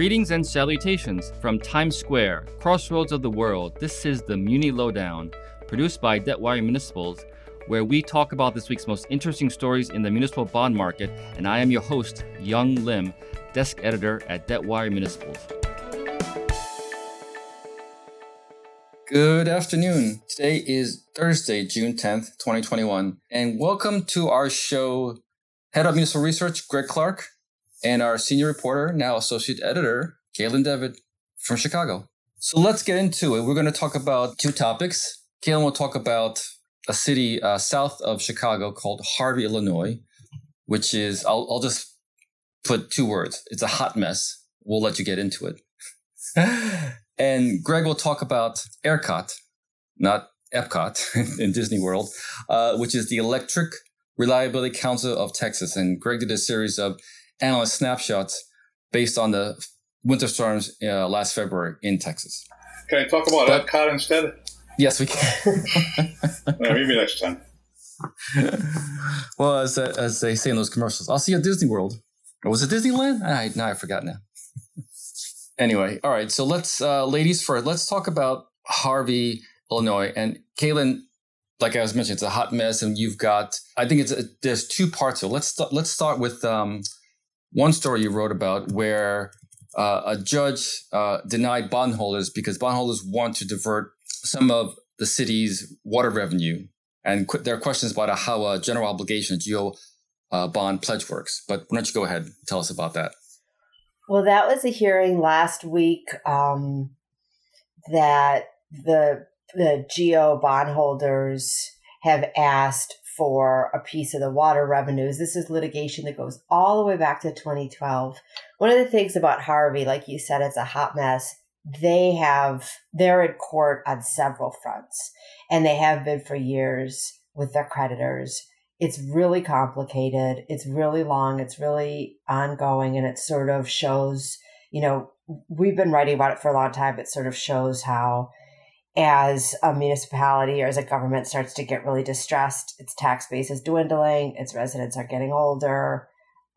Greetings and salutations from Times Square, crossroads of the world. This is the Muni Lowdown, produced by Debtwire Municipals, where we talk about this week's most interesting stories in the municipal bond market. And I am your host, Yong Lim, desk editor at Debtwire Municipals. Good afternoon. Today is Thursday, June 10th, 2021, and welcome to our show. Head of Municipal Research, Greg Clark, and our senior reporter, now associate editor, Caitlin Devitt from Chicago. So let's get into it. We're going to talk about two topics. Caitlin will talk about a city uh, south of Chicago called Harvey, Illinois, which is, I'll, I'll just put two words. It's a hot mess. We'll let you get into it. and Greg will talk about ERCOT, not Epcot in Disney World, uh, which is the Electric Reliability Council of Texas. And Greg did a series of analyst snapshots based on the winter storms uh, last February in Texas. Can I talk about but, Epcot instead? Yes, we can. maybe next time. well, as, as they say in those commercials, I'll see you at Disney World. Or was it Disneyland? I, now I forgot now. anyway, all right. So let's, uh, ladies first, let's talk about Harvey, Illinois. And Caitlin, like I was mentioning, it's a hot mess, and you've got. I think it's a, there's two parts. So let's st- let's start with um, one story you wrote about where uh, a judge uh, denied bondholders because bondholders want to divert some of the city's water revenue. And qu- there are questions about how a general obligation, a GO uh, bond pledge works. But why don't you go ahead and tell us about that? Well, that was a hearing last week um, that the the GO bondholders have asked for a piece of the water revenues. This is litigation that goes all the way back to 2012. One of the things about Harvey, like you said, it's a hot mess. They have, they're in court on several fronts and they have been for years with their creditors. It's really complicated. It's really long. It's really ongoing and it sort of shows, you know, we've been writing about it for a long time. It sort of shows how as a municipality or as a government starts to get really distressed, its tax base is dwindling, its residents are getting older,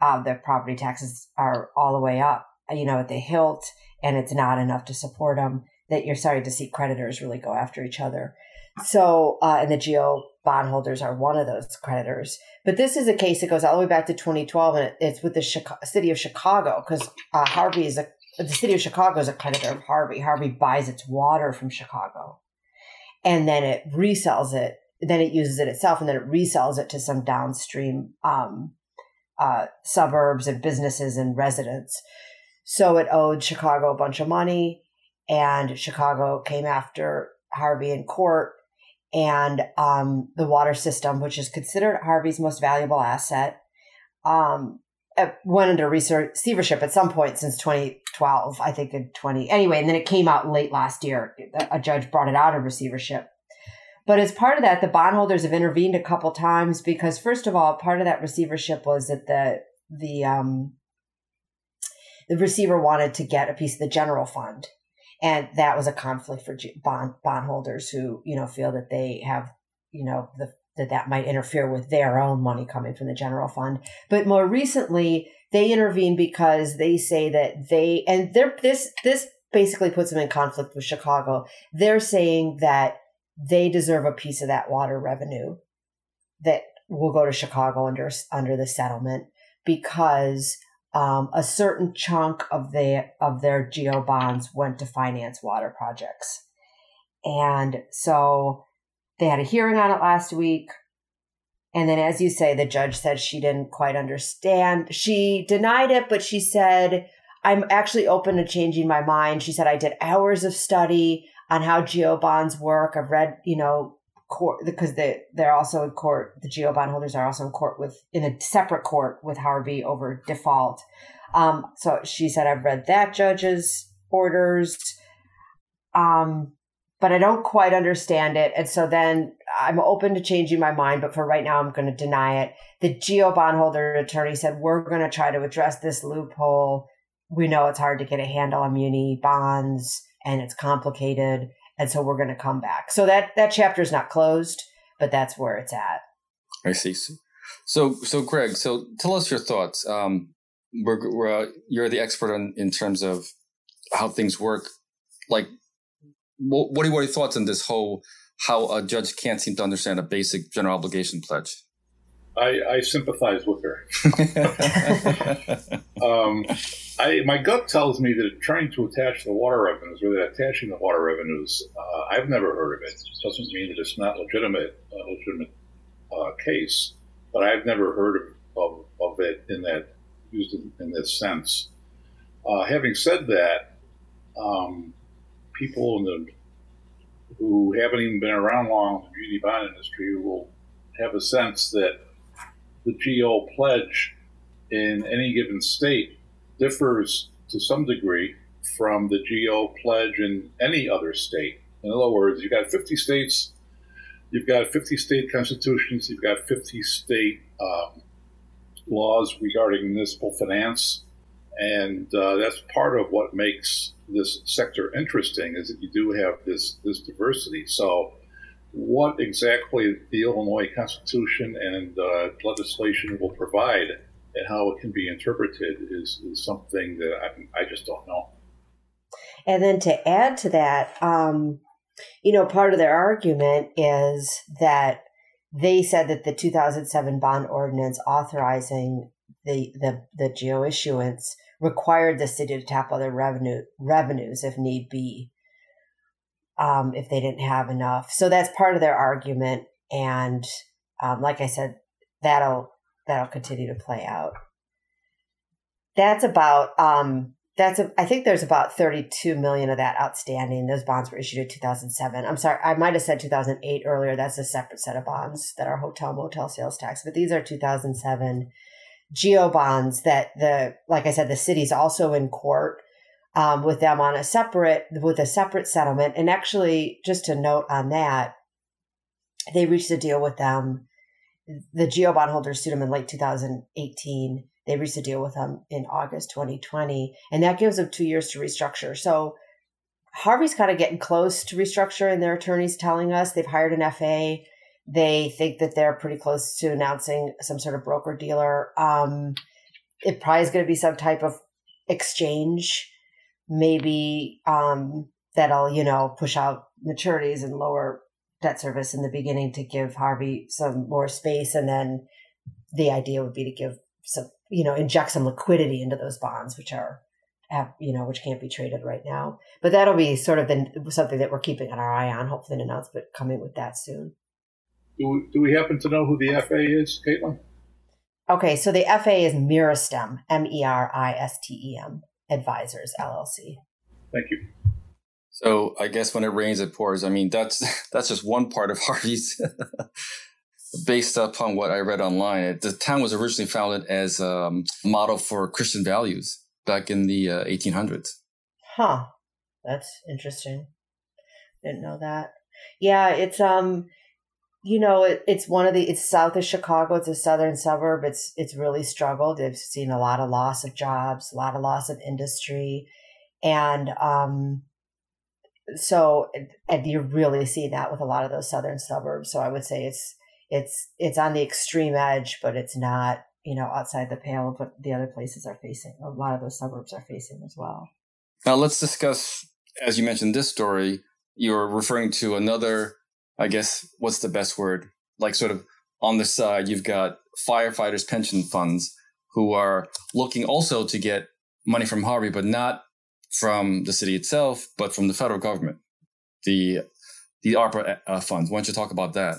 uh, their property taxes are all the way up, you know, at the hilt, and it's not enough to support them. That you're starting to see creditors really go after each other. So, uh, and the GO bondholders are one of those creditors. But this is a case that goes all the way back to 2012, and it's with the city of Chicago because uh, Harvey is a the city of Chicago is a creditor of Harvey. Harvey buys its water from Chicago and then it resells it. Then it uses it itself and then it resells it to some downstream um, uh, suburbs and businesses and residents. So it owed Chicago a bunch of money and Chicago came after Harvey in court and um, the water system, which is considered Harvey's most valuable asset, um, went into receivership at some point since 2012, I think in 20. Anyway, and then it came out late last year. A judge brought it out of receivership. But as part of that, the bondholders have intervened a couple times because, first of all, part of that receivership was that the the um, the receiver wanted to get a piece of the general fund, and that was a conflict for bond bondholders who you know feel that they have you know the that that might interfere with their own money coming from the general fund. But more recently, they intervene because they say that they and they're this this basically puts them in conflict with Chicago. They're saying that they deserve a piece of that water revenue that will go to Chicago under under the settlement because um, a certain chunk of the of their GO bonds went to finance water projects, and so they had a hearing on it last week. And then, as you say, the judge said she didn't quite understand. She denied it, but she said, I'm actually open to changing my mind. She said, I did hours of study on how GO bonds work. I've read, you know, court because they they're also in court. The GO bond holders are also in court with in a separate court with Harvey over default. Um, so she said, I've read that judge's orders. Um, but I don't quite understand it. And so then I'm open to changing my mind, but for right now, I'm going to deny it. The GO bondholder attorney said, We're going to try to address this loophole. We know it's hard to get a handle on muni bonds and it's complicated. And so we're going to come back. So that, that chapter is not closed, but that's where it's at. I see. So, so Greg, so tell us your thoughts. Um, we're, we're, uh, you're the expert on, in terms of how things work. Like, what, what are your thoughts on this whole how a judge can't seem to understand a basic general obligation pledge? I, I sympathize with her. um, I, my gut tells me that trying to attach the water revenues, or that attaching the water revenues, uh, I've never heard of it. it. Doesn't mean that it's not legitimate, a legitimate uh, case, but I've never heard of, of, of it in that used in, in this sense. Uh, having said that, um, people in the who haven't even been around long in the muni bond industry will have a sense that the GO pledge in any given state differs to some degree from the GO pledge in any other state. In other words, you've got 50 states, you've got 50 state constitutions, you've got 50 state um, laws regarding municipal finance, and uh, that's part of what makes this sector interesting is that you do have this this diversity. So, what exactly the Illinois Constitution and uh, legislation will provide and how it can be interpreted is, is something that I, I just don't know. And then to add to that, um, you know, part of their argument is that they said that the 2007 bond ordinance authorizing the the the GO issuance required the city to tap other revenue revenues if need be um, if they didn't have enough so that's part of their argument and um, like i said that'll that'll continue to play out that's about um, that's a, I think there's about 32 million of that outstanding. Those bonds were issued in 2007. I'm sorry, I might have said 2008 earlier. That's a separate set of bonds that are hotel motel sales tax, but these are 2007 GO bonds that the like I said the city's also in court um, with them on a separate with a separate settlement. And actually, just to note on that, they reached a deal with them. The GO bond bondholders sued them in late 2018 they reached a deal with them in August 2020, and that gives them two years to restructure. So Harvey's kind of getting close to restructure, and their attorneys telling us they've hired an FA. They think that they're pretty close to announcing some sort of broker dealer. Um, it probably is going to be some type of exchange, maybe um, that'll you know push out maturities and lower debt service in the beginning to give Harvey some more space, and then the idea would be to give some you know, inject some liquidity into those bonds, which are, have, you know, which can't be traded right now. But that'll be sort of the, something that we're keeping an eye on. Hopefully, an announcement coming with that soon. Do we, do we happen to know who the FA is, Caitlin? Okay, so the FA is Meristem, M E R I S T E M Advisors LLC. Thank you. So I guess when it rains, it pours. I mean, that's that's just one part of Harvey's based upon what I read online. The town was originally founded as a model for Christian values back in the uh, 1800s. Huh. That's interesting. Didn't know that. Yeah, it's um you know, it, it's one of the it's south of Chicago, it's a southern suburb. It's it's really struggled. They've seen a lot of loss of jobs, a lot of loss of industry. And um so and you really see that with a lot of those southern suburbs. So I would say it's it's it's on the extreme edge, but it's not you know outside the pale of what the other places are facing. A lot of those suburbs are facing as well. Now let's discuss, as you mentioned, this story. You're referring to another, I guess, what's the best word? Like sort of on the side, you've got firefighters' pension funds who are looking also to get money from Harvey, but not from the city itself, but from the federal government, the the ARPA uh, funds. Why don't you talk about that?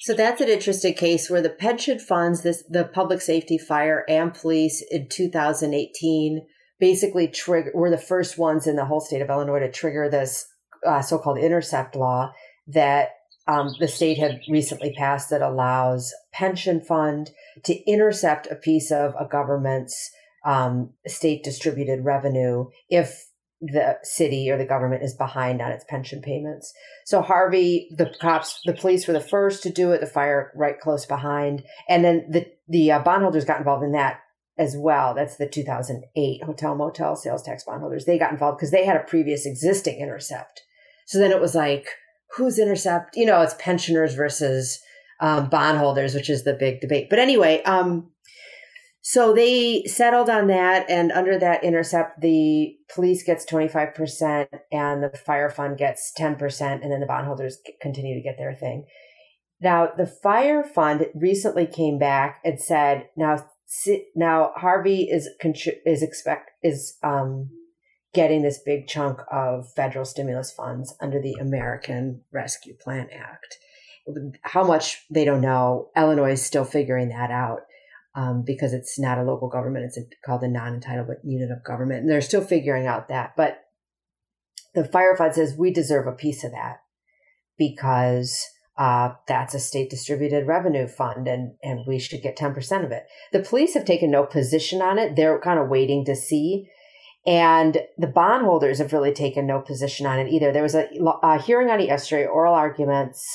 So that's an interesting case where the pension funds, this the public safety, fire, and police in 2018 basically trigger were the first ones in the whole state of Illinois to trigger this uh, so-called intercept law that um, the state had recently passed that allows pension fund to intercept a piece of a government's um, state distributed revenue if the city or the government is behind on its pension payments. So Harvey, the cops, the police were the first to do it. The fire right close behind, and then the the uh, bondholders got involved in that as well. That's the 2008 hotel motel sales tax bondholders. They got involved because they had a previous existing intercept. So then it was like, who's intercept? You know, it's pensioners versus um, bondholders, which is the big debate. But anyway, um, So they settled on that, and under that intercept, the police gets 25%, and the fire fund gets 10%, and then the bondholders continue to get their thing. Now, the fire fund recently came back and said, now, now Harvey is is expect is um, getting this big chunk of federal stimulus funds under the American Rescue Plan Act. How much they don't know. Illinois is still figuring that out um, because it's not a local government. It's called the non-entitlement unit of government. And they're still figuring out that. But the fire fund says we deserve a piece of that because uh, that's a state distributed revenue fund and, and we should get 10% of it. The police have taken no position on it. They're kind of waiting to see. And the bondholders have really taken no position on it either. There was a, a hearing on it yesterday, oral arguments,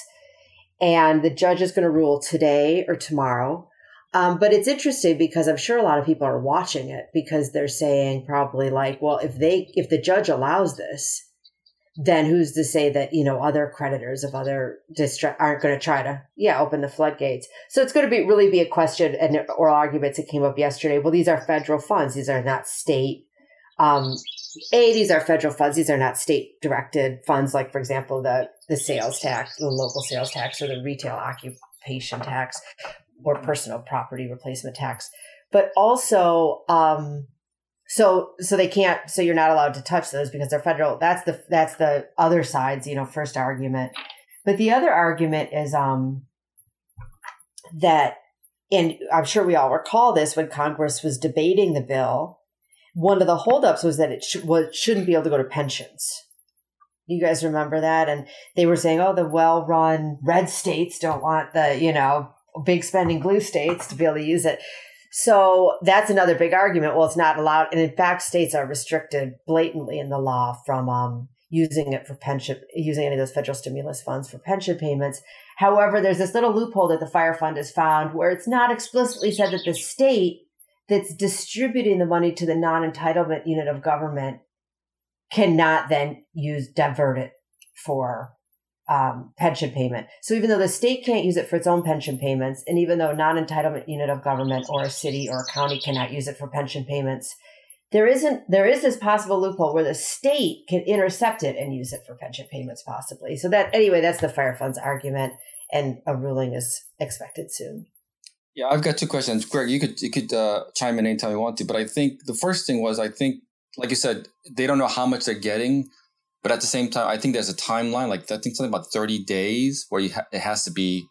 and the judge is going to rule today or tomorrow um, but it's interesting because I'm sure a lot of people are watching it because they're saying probably like, well, if they if the judge allows this, then who's to say that you know other creditors of other district aren't going to try to yeah open the floodgates? So it's going to be really be a question and oral arguments that came up yesterday. Well, these are federal funds; these are not state. Um, a these are federal funds; these are not state directed funds. Like for example, the the sales tax, the local sales tax, or the retail occupation tax or personal property replacement tax, but also, um, so so they can't. So you're not allowed to touch those because they're federal. That's the that's the other side's you know first argument. But the other argument is um, that, and I'm sure we all recall this when Congress was debating the bill. One of the holdups was that it sh- was, shouldn't be able to go to pensions. You guys remember that? And they were saying, oh, the well run red states don't want the, you know, big spending blue states to be able to use it. So that's another big argument. Well, it's not allowed. And in fact, states are restricted blatantly in the law from um, using it for pension, using any of those federal stimulus funds for pension payments. However, there's this little loophole that the fire fund has found where it's not explicitly said that the state that's distributing the money to the non entitlement unit of government cannot then use divert it for um, pension payment. So even though the state can't use it for its own pension payments, and even though non-entitlement unit of government or a city or a county cannot use it for pension payments, there isn't there is this possible loophole where the state can intercept it and use it for pension payments possibly. So that anyway, that's the fire fund's argument, and a ruling is expected soon. Yeah, I've got two questions, Greg. You could you could uh, chime in anytime you want to, but I think the first thing was I think, like you said, they don't know how much they're getting but at the same time, I think there's a timeline, like I think something about 30 days where ha- it has to be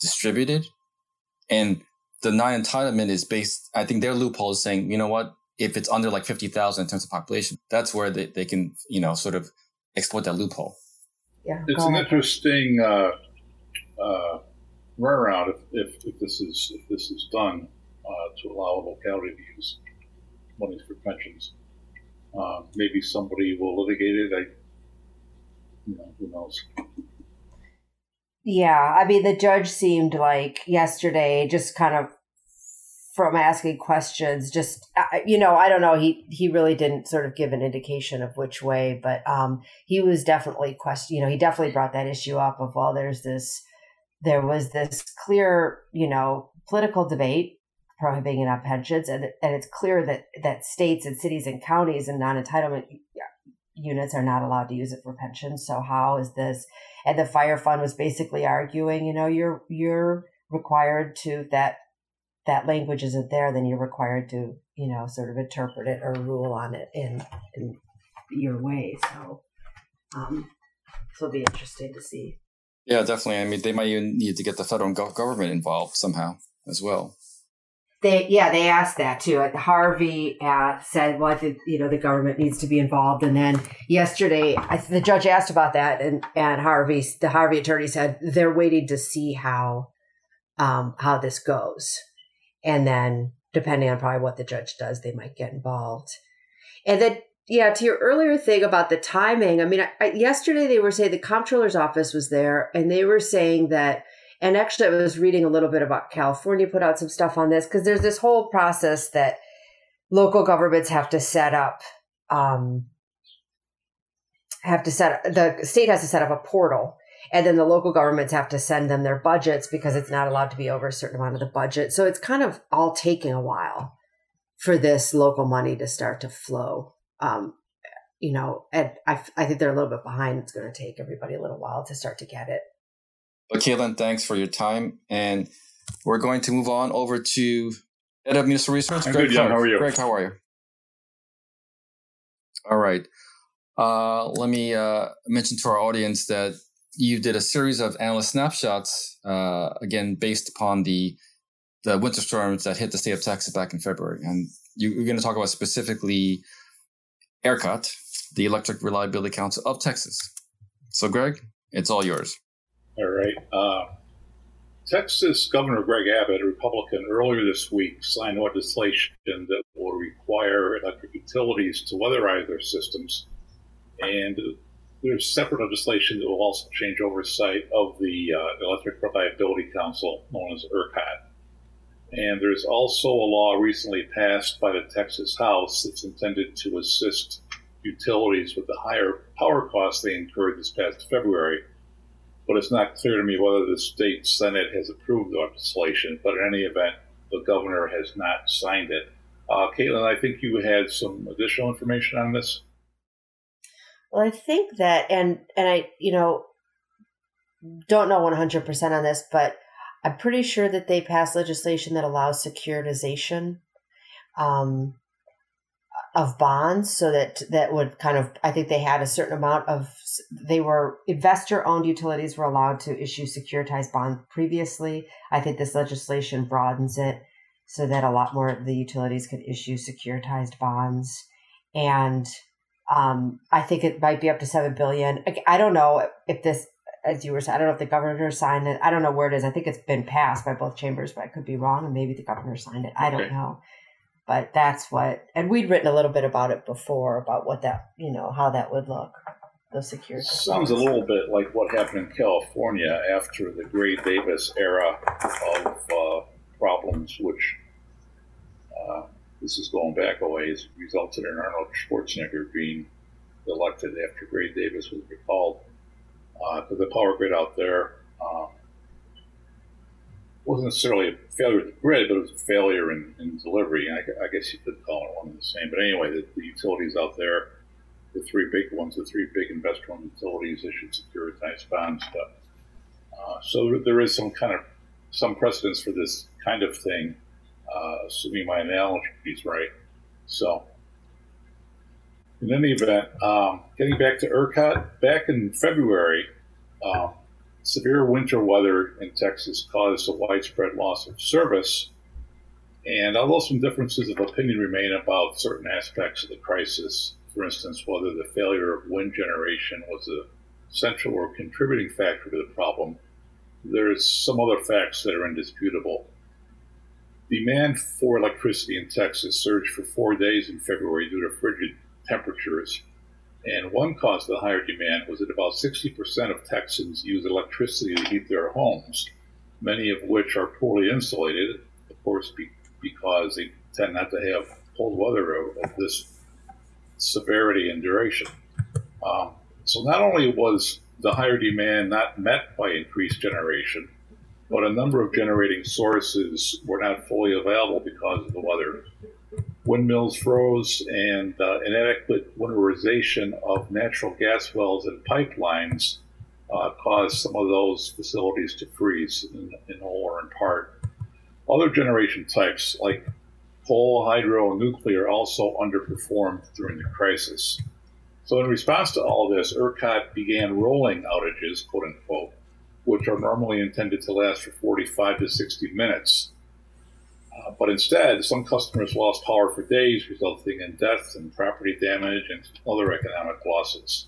distributed. And the non entitlement is based, I think their loophole is saying, you know what, if it's under like 50,000 in terms of population, that's where they, they can, you know, sort of exploit that loophole. Yeah. It's an interesting uh, uh, runaround if, if, if, this is if this is done uh, to allow a locality to use money for pensions. Uh, maybe somebody will litigate it. I you know, who knows? Yeah, I mean, the judge seemed like yesterday just kind of from asking questions, just you know, I don't know. He he really didn't sort of give an indication of which way, but um, he was definitely question. You know, he definitely brought that issue up of well, there's this, there was this clear, you know, political debate prohibiting on pensions, and and it's clear that that states and cities and counties and non entitlement units are not allowed to use it for pensions. So how is this? And the fire fund was basically arguing, you know, you're you're required to that that language isn't there, then you're required to, you know, sort of interpret it or rule on it in in your way. So um so it'll be interesting to see. Yeah, definitely. I mean, they might even need to get the federal government involved somehow as well. They yeah they asked that too. Harvey uh, said, "Well, think you know the government needs to be involved." And then yesterday, I, the judge asked about that, and and Harvey, the Harvey attorney said they're waiting to see how um, how this goes, and then depending on probably what the judge does, they might get involved. And then yeah, to your earlier thing about the timing, I mean, I, I, yesterday they were saying the comptroller's office was there, and they were saying that and actually, I was reading a little bit about California, put out some stuff on this because there's this whole process that local governments have to set up. Um, have to set the state has to set up a portal and then the local governments have to send them their budgets because it's not allowed to be over a certain amount of the budget so it's kind of all taking a while for this local money to start to flow. Um, you know, and I, I think they're a little bit behind. It's going to take everybody a little while to start to get it. But Caitlin, thanks for your time. And we're going to move on over to Head of Municipal Research. I'm Greg good, Clark. How are you? Greg, how are you? All right. Uh, let me uh, mention to our audience that you did a series of analyst snapshots, uh, again, based upon the the winter storms that hit the state of Texas back in February. And you, are going to talk about specifically ERCOT, the Electric Reliability Council of Texas. So, Greg, it's all yours. All right. Uh, Texas Governor Greg Abbott, a Republican, earlier this week signed legislation that will require electric utilities to weatherize their systems. And there's separate legislation that will also change oversight of the uh, Electric Reliability Council, known as ERCOT. And there's also a law recently passed by the Texas House that's intended to assist utilities with the higher power costs they incurred this past February. But it's not clear to me whether the state Senate has approved the legislation. But in any event, the governor has not signed it. Uh, Caitlin, I think you had some additional information on this. Well, I think that, and and I, you know, don't know one hundred percent on this, but I'm pretty sure that they passed legislation that allows securitization um, of bonds, so that that would kind of. I think they had a certain amount of. They were investor-owned utilities were allowed to issue securitized bonds previously. I think this legislation broadens it so that a lot more of the utilities could issue securitized bonds, and um, I think it might be up to seven billion. I don't know if this as you were saying, I don't know if the governor signed it. I don't know where it is. I think it's been passed by both chambers, but I could be wrong. And maybe the governor signed it. I don't know. But that's what, and we'd written a little bit about it before about what that, you know, how that would look. The security sounds a little bit like what happened in California after the Gray Davis era of uh, problems, which uh, this is going back a ways, resulted in Arnold Schwarzenegger being elected after Gray Davis was recalled because uh, the power grid out there um, wasn't necessarily a failure of the grid, but it was a failure in, in delivery. I, I, guess you could call it one and the same. But anyway, the, the utilities out there, the three big ones, the three big investor-owned utilities issued securitized bonds. Uh, so there is some kind of some precedence for this kind of thing, uh, assuming my analogy is right. So in any event, um, getting back to ERCOT, back in February, um, severe winter weather in Texas caused a widespread loss of service. And although some differences of opinion remain about certain aspects of the crisis, for instance, whether the failure of wind generation was a central or contributing factor to the problem, there's some other facts that are indisputable. Demand for electricity in Texas surged for four days in February due to frigid temperatures. And one cause of the higher demand was that about 60% of Texans use electricity to heat their homes, many of which are poorly insulated, of course, be, because they tend not to have cold weather of, this severity and duration. Um, so not only was the higher demand not met by increased generation, but a number of generating sources were not fully available because of the weather windmills froze, and uh, inadequate winterization of natural gas wells and pipelines uh, caused some of those facilities to freeze in, in whole or in part. Other generation types like coal, hydro, and nuclear also underperformed during the crisis. So, in response to all this, ERCOT began rolling outages, quote unquote, which are normally intended to last for 45 to 60 minutes uh, but instead, some customers lost power for days, resulting in death and property damage and other economic losses.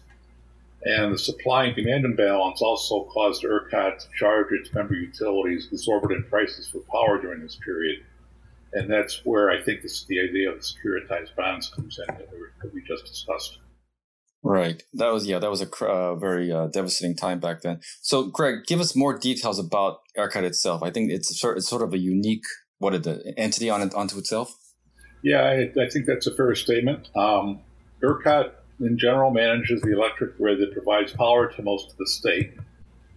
And the supply and demand imbalance also caused ERCOT to charge its member utilities exorbitant prices for power during this period. And that's where I think this, the idea of the securitized bonds comes in that we, that we just discussed. Right. That was yeah. That was a uh, very uh, devastating time back then. So, Greg, give us more details about ERCOT itself. I think it's sort it's sort of a unique what did the entity on onto itself? Yeah, I, I think that's a fair statement. Um, ERCOT, in general, manages the electric grid that provides power to most of the state.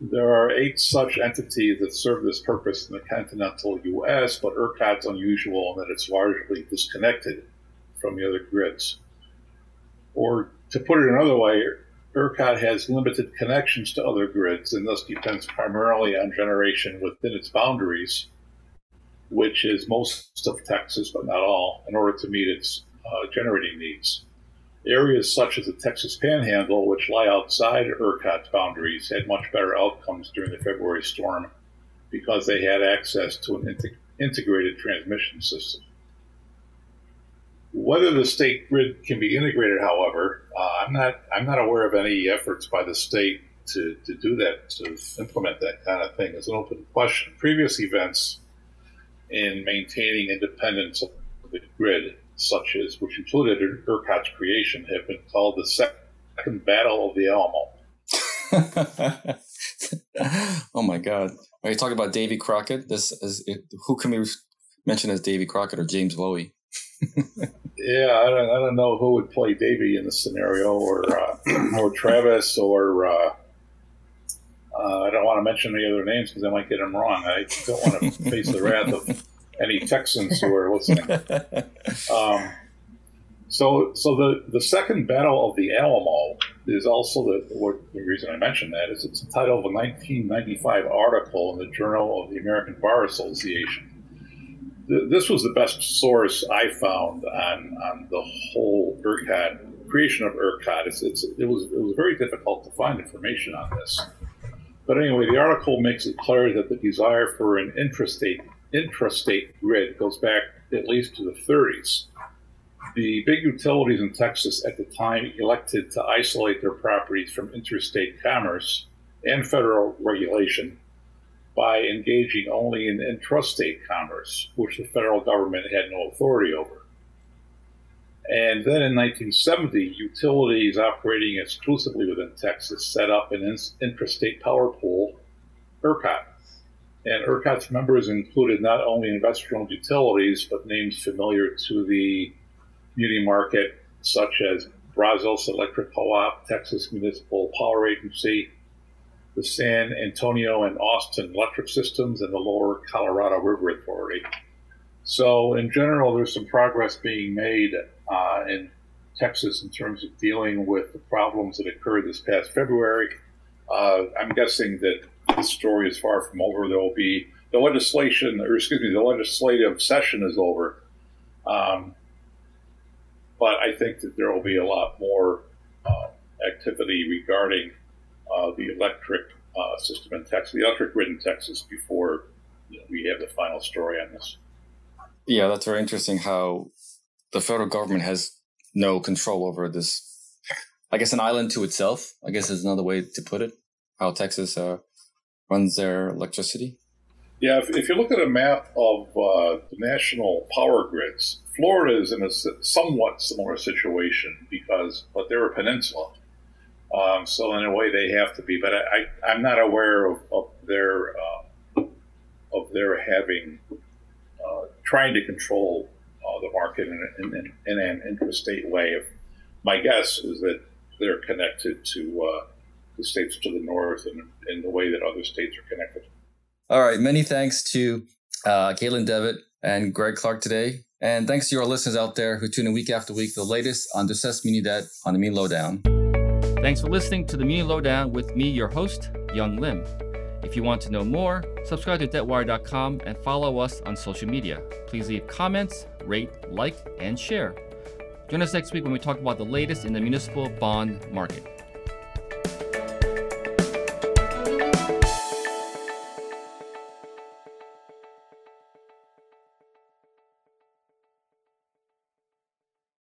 There are eight such entities that serve this purpose in the continental U.S., but ERCOT's unusual in that it's largely disconnected from the other grids. Or to put it another way, ERCOT has limited connections to other grids and thus depends primarily on generation within its boundaries, which is most of Texas, but not all, in order to meet its uh, generating needs. Areas such as the Texas Panhandle, which lie outside ERCOT's boundaries, had much better outcomes during the February storm because they had access to an integ- integrated transmission system. Whether the state grid can be integrated, however, uh, I'm not I'm not aware of any efforts by the state to, to do that to implement that kind of thing. It's an open question. Previous events in maintaining independence of the grid, such as which included ERCOT's creation, have been called the Second Battle of the Alamo. oh my God! Are you talking about Davy Crockett? This is who can we mention as Davy Crockett or James Bowie? yeah, I don't, I don't know who would play Davy in this scenario, or uh, or Travis, or uh, uh, I don't want to mention any other names because I might get them wrong. I don't want to face the wrath of any Texans who are listening. Um, so, so the, the second battle of the Alamo is also the, what, the reason I mentioned that is it's the title of a 1995 article in the Journal of the American Bar Association this was the best source I found on, on the whole ERCOT creation of ERCOT. It's, it's, it was it was very difficult to find information on this. But anyway, the article makes it clear that the desire for an intrastate intrastate grid goes back at least to the 30s. The big utilities in Texas at the time elected to isolate their properties from interstate commerce and federal regulation by engaging only in intrastate commerce, which the federal government had no authority over. And then in 1970, utilities operating exclusively within Texas set up an intrastate power pool, ERCOT. And ERCOT's members included not only investor owned utilities, but names familiar to the community market, such as Brazos Electric Co op, Texas Municipal Power Agency, the San Antonio and Austin electric systems, and the Lower Colorado River Authority. So, in general, there's some progress being made uh, in Texas in terms of dealing with the problems that occurred this past February. Uh, I'm guessing that this story is far from over. There will be the legislation, or excuse me, the legislative session is over. Um, but I think that there will be a lot more uh, activity regarding uh, the electric uh, system in Texas, the electric grid in Texas, before you know, we have the final story on this. Yeah, that's very interesting how the federal government has no control over this. I guess an island to itself. I guess is another way to put it. How Texas uh, runs their electricity. Yeah, if, if, you look at a map of uh, the national power grids, Florida is in a somewhat similar situation because, but they're a peninsula. Um, so in a way, they have to be. But I, am not aware of, of their uh, of their having uh, trying to control uh, the market in, in, in, an interstate way. If, my guess is that they're connected to uh, the states to the north in, in the way that other states are connected. All right. Many thanks to uh, Caitlin Devitt and Greg Clark today. And thanks to your listeners out there who tune in week after week, the latest on distressed muni debt on the Muni Lowdown. Thanks for listening to the Muni Lowdown with me, your host, Yong Lim. If you want to know more, subscribe to debtwire.com and follow us on social media. Please leave comments, rate, like, and share. Join us next week when we talk about the latest in the municipal bond market.